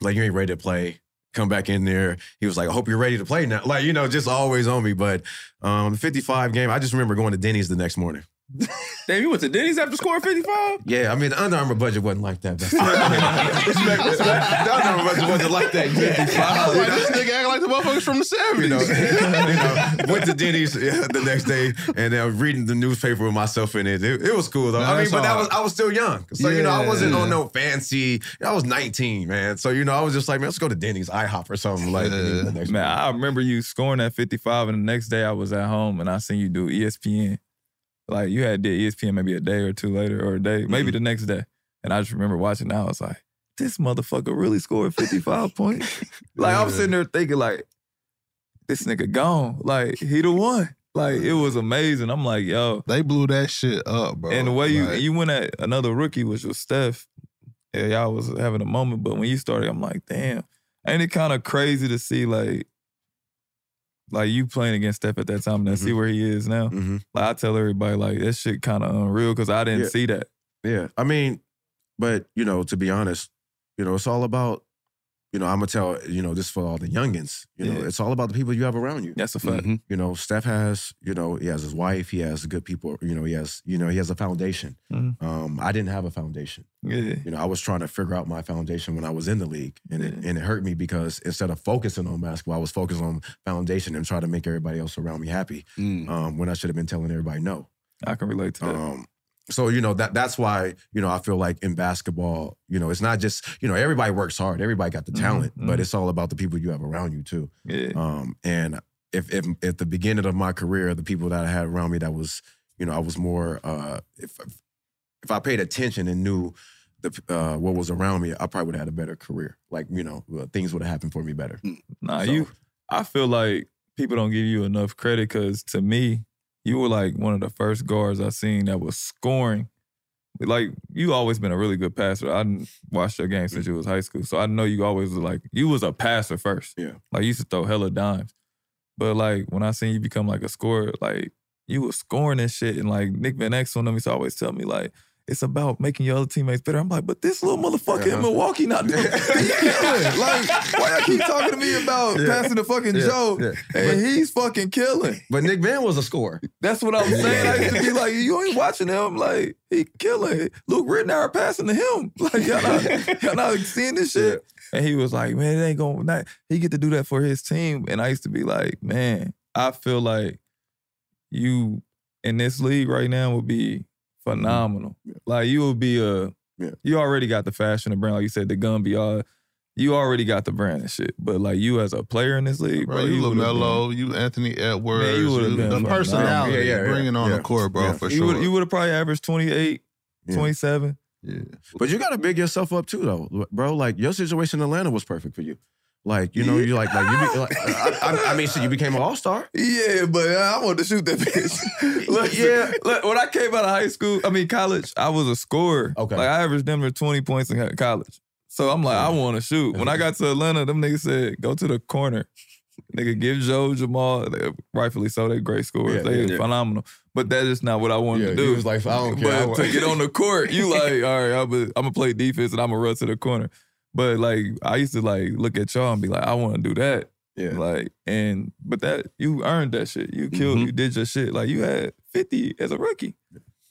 Like you ain't ready to play. Come back in there. He was like, I hope you're ready to play now. Like, you know, just always on me. But um, the 55 game, I just remember going to Denny's the next morning. Damn, you went to Denny's after scoring 55? Yeah, I mean, the Under Armour budget wasn't like that. That's respect, respect. The Under Armour budget wasn't like that. I was like, this nigga act like the motherfuckers from the 70s. you know, you know, went to Denny's yeah, the next day and then reading the newspaper with myself in it. It, it was cool though. Man, I mean, but that was I was still young, so you know I wasn't on no fancy. I was 19, man. So you know I was just like, man, let's go to Denny's, IHOP or something like Yeah. the next Man, I remember you scoring that 55, and the next day I was at home and I seen you do ESPN. Like you had did ESPN maybe a day or two later, or a day, maybe mm-hmm. the next day. And I just remember watching that. I was like, this motherfucker really scored 55 points. Like I'm sitting there thinking, like, this nigga gone. Like, he the one. Like, it was amazing. I'm like, yo. They blew that shit up, bro. And the way you Like, you went at another rookie, which was Steph, yeah, y'all was having a moment. But when you started, I'm like, damn, ain't it kind of crazy to see like, like you playing against Steph at that time and then see where he is now. hmm Like I tell everybody, like that shit kind of unreal because I didn't Yeah. see that. Yeah, I mean, but you know, to be honest, you know, it's all about. You know, I'm gonna tell you know this for all the youngins. You know, Yeah. it's all about the people you have around you. That's a fact. Mhm. You know, Steph has, you know, he has his wife, he has good people, you know, he has, you know, he has a foundation. Mhm. Um, I didn't have a foundation. Yeah, You know, I was trying to figure out my foundation when I was in the league. And it and it hurt me because instead of focusing on basketball, I was focused on foundation and trying to make everybody else around me happy. Mm. Um, when I should have been telling everybody no. I can relate to that. Um, so you know that that's why you know I feel like in basketball, you know, it's not just you know everybody works hard, everybody got the Mhm, talent, but mhm. it's all about the people you have around you too. yeah, Um, and if, if at the beginning of my career, the people that I had around me that was, you know, I was more uh, if if I paid attention and knew the uh, what was around me, I probably would have had a better career. Like you know, things would have happened for me better. nah, So- you. I feel like people don't give you enough credit because to me, you were like one of the first guards I seen that was scoring. Like you always been a really good passer. I didn't your game since you was high school, so I know you always was like you was a passer first. Yeah. like you used to throw hella dimes, but like when I seen you become like a scorer, like you was scoring and shit, and like Nick Van and them used to always tell me like. It's about making your other teammates better. I'm like, but this little motherfucker in Uh-huh. Milwaukee not doing. Killing. Like, why y'all keep talking to me about Yeah. passing the fucking Yeah, joke? yeah. And he's fucking killing. But Nick Van was a scorer. That's what I'm saying. I used to be like, you ain't watching him. Like, he killing. Luke Ridnour passing to him. Like, y'all not, y'all not seeing this shit? And he was like, man, it ain't going to, he get to do that for his team. And I used to be like, man, I feel like you in this league right now would be phenomenal. Like, you would be a, Yeah. you already got the fashion, the brand, like you said, the gun be all, you already got the brand and shit. But like you as a player in this league, bro, Bro, you would've LaMelo, you Anthony Edwards, Man, you would've you- been the personality, Yeah, yeah, yeah. bringing on Yeah. the court, bro, Yeah. for You sure. would you would have probably averaged 28, Yeah. 27. yeah. But you got to big yourself up too, though, bro. Like your situation in Atlanta was perfect for you. Like you know, you like like you. Be, like, I, I, I mean, so you became an all star. Yeah, but uh, I wanted to shoot that bitch. Look, Yeah. look, when I came out of high school, I mean college, I was a scorer. Okay. Like I averaged them 20 points in college. So I'm like, I want to shoot. When I got to Atlanta, them niggas said, go to the corner. Nigga, give Joe, Jamal, they- rightfully so, they great scorers. Yeah, they yeah, yeah. phenomenal. But that is not what I wanted to do. he was like, I don't care. But to get on the court, you like, all right, I'm gonna play defense and I'm gonna run to the corner. But like, I used to like look at y'all and be like, I want to do that. yeah. Like, and but that you earned that shit. You killed. Mhm. You did your shit. Like you had fifty as a rookie.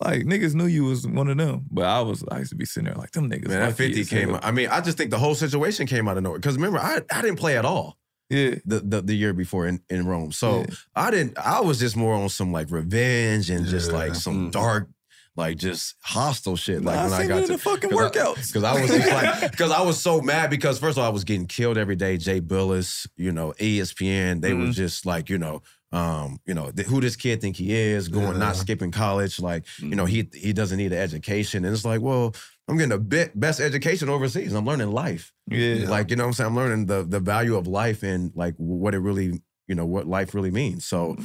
Like niggas knew you was one of them. But I was. I used to be sitting there like them niggas. Man, that 50 came out. I mean, I just think the whole situation came out of nowhere. Because remember, I, I didn't play at all Yeah. the, the, the year before in, in Rome. So Yeah. I didn't, I was just more on some like revenge and just Yeah. like some Mm. dark. Like just hostile shit. Like I when I got to the fucking cause workouts. Cause I was just like, cause I was so mad because first of all, I was getting killed every day. Jay Bilas, you know, ESPN, they Mm-hmm. was just like, you know, um, you know, th- who this kid think he is, going not skipping college, like, you know, he he doesn't need an education. And it's like, well, I'm getting the bit, best education overseas. I'm learning life. Yeah. Like, you know what I'm saying? I'm learning the the value of life and like what it really, you know, what life really means. So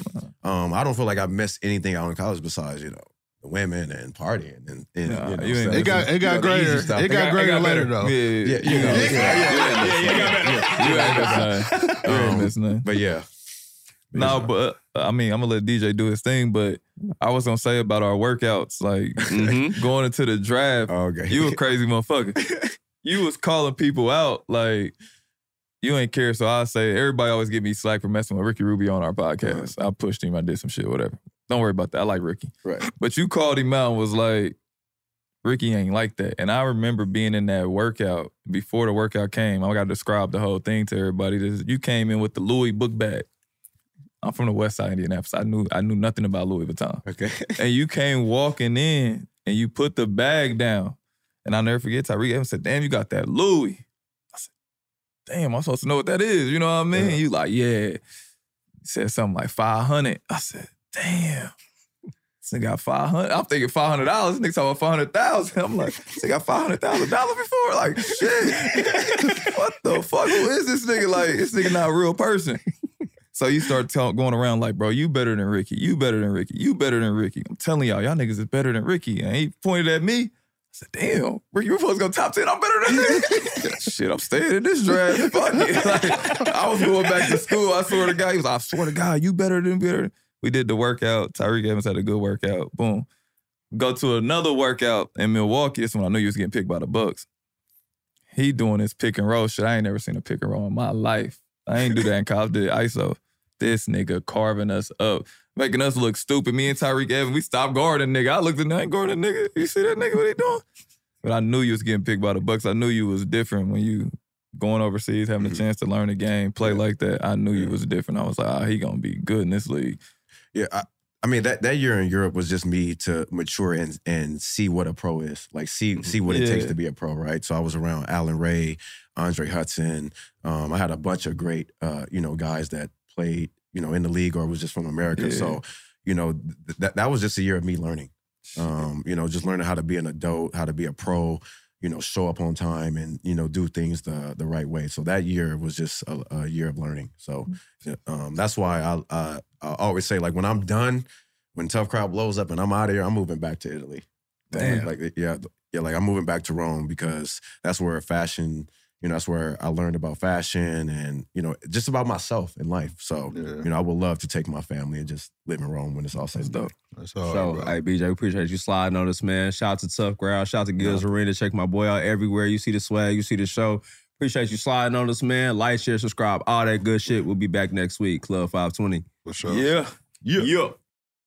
um, I don't feel like I missed anything out in college besides, you know, women and partying and, and Nah, you know, you ain't- stuff. It got it got You know, greater. stuff. It got greater later though. Yeah, Yeah, you know. yeah, Yeah, yeah, yeah, You ain't missing nothing. You ain't Um, missing. But yeah. No, but uh, I mean, I'm gonna let DJ do his thing. But I was gonna say about our workouts, like Mhm. going into the draft. Oh, okay. You a crazy motherfucker. you was calling people out like you ain't care. So I say everybody always give me slack for messing with Ricky Rubio on our podcast. I pushed him. I did some shit, whatever. Don't worry about that. I like Ricky. Right. But you called him out and was like, Ricky ain't like that. And I remember being in that workout before the workout came. I got to describe the whole thing to everybody. This, you came in with the Louis book bag. I'm from the West Side of Indianapolis. I knew I knew nothing about Louis Vuitton. Okay. And you came walking in and you put the bag down. And I'll never forget Tyreke Evans said, damn, you got that Louis. I said, damn, I'm supposed to know what that is. You know what I mean? You like, yeah. He said something like 500. I said, damn. This got 500. I'm thinking $500. This nigga talking about 500,000. I'm like, this got $500,000 before? Like, shit. what the fuck? Who is this nigga? Like, this nigga not a real person. So you start tell, going around like, bro, you better than Ricky. You better than Ricky. You better than Ricky. I'm telling y'all, y'all niggas is better than Ricky. And he pointed at me. I said, damn, Ricky, we're supposed to go top 10. I'm better than him. Shit, I'm staying in this draft. Fuck it. Like, I was going back to school. I swear to God. He was I swear to God, you better than better. We did the workout. Tyreke Evans had a good workout. Boom. Go to another workout in Milwaukee. That's when I knew you was getting picked by the Bucks. He doing this pick and roll shit. I ain't never seen a pick and roll in my life. I ain't do that in college. Did ISO. This nigga carving us up, making us look stupid. Me and Tyreke Evans, we stopped guarding nigga. I looked at that guarding nigga. You see that nigga? What he doing? But I knew you was getting picked by the Bucks. I knew you was different when you going overseas, having a chance to learn the game, play like that. I knew you was different. I was like, ah, he gonna be good in this league. Yeah, I, I mean that that year in Europe was just me to mature and and see what a pro is, like see see what it takes to be a pro, right? So I was around Allan Ray, Andre Hutson. Um, I had a bunch of great, uh, you know, guys that played, you know, in the league or was just from America. Yeah. So, you know, th- that that was just a year of me learning. Um, you know, just learning how to be an adult, how to be a pro, you know, show up on time and, you know, do things the the right way. So that year was just a, a year of learning. So um, that's why I, I I always say like when I'm done, when tough crowd blows up and I'm out of here, I'm moving back to Italy. Damn. Like yeah, yeah, like I'm moving back to Rome because that's where fashion, you know, that's where I learned about fashion and, you know, just about myself in life. So, Yeah. you know, I would love to take my family and just live in Rome when it's all said and done. That's all. So, bro. hey, BJ, we appreciate you sliding on us, man. Shout out to Tough Crowd. Shout out to Gil's Arena. Check my boy out everywhere. You see the swag, you see the show. Appreciate you sliding on us, man. Like, share, subscribe, all that good shit. We'll be back next week. Club 520. For sure. Yeah. Yeah. yeah.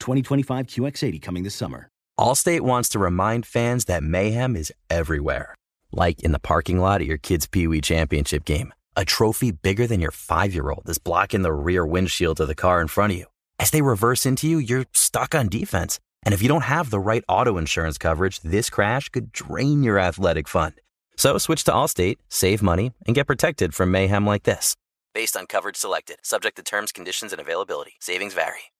2025 QX80 coming this summer. Allstate wants to remind fans that mayhem is everywhere. Like in the parking lot at your kid's Pee Wee Championship game. A trophy bigger than your five year old is blocking the rear windshield of the car in front of you. As they reverse into you, you're stuck on defense. And if you don't have the right auto insurance coverage, this crash could drain your athletic fund. So switch to Allstate, save money, and get protected from mayhem like this. Based on coverage selected, subject to terms, conditions, and availability. Savings vary.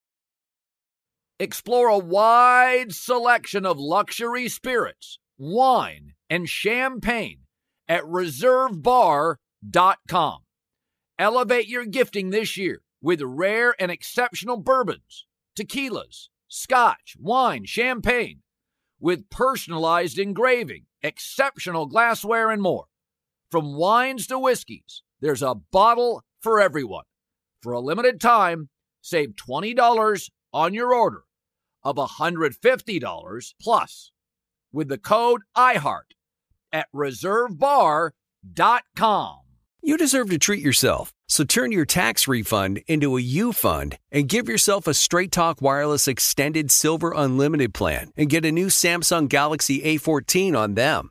Explore a wide selection of luxury spirits, wine, and champagne at reservebar.com. Elevate your gifting this year with rare and exceptional bourbons, tequilas, scotch, wine, champagne, with personalized engraving, exceptional glassware, and more. From wines to whiskeys, there's a bottle for everyone. For a limited time, save $20 on your order of $150 plus. with the code IHEART at reservebar.com. You deserve to treat yourself, so turn your tax refund into a U fund and give yourself a Straight Talk Wireless Extended Silver Unlimited plan and get a new Samsung Galaxy A14 on them.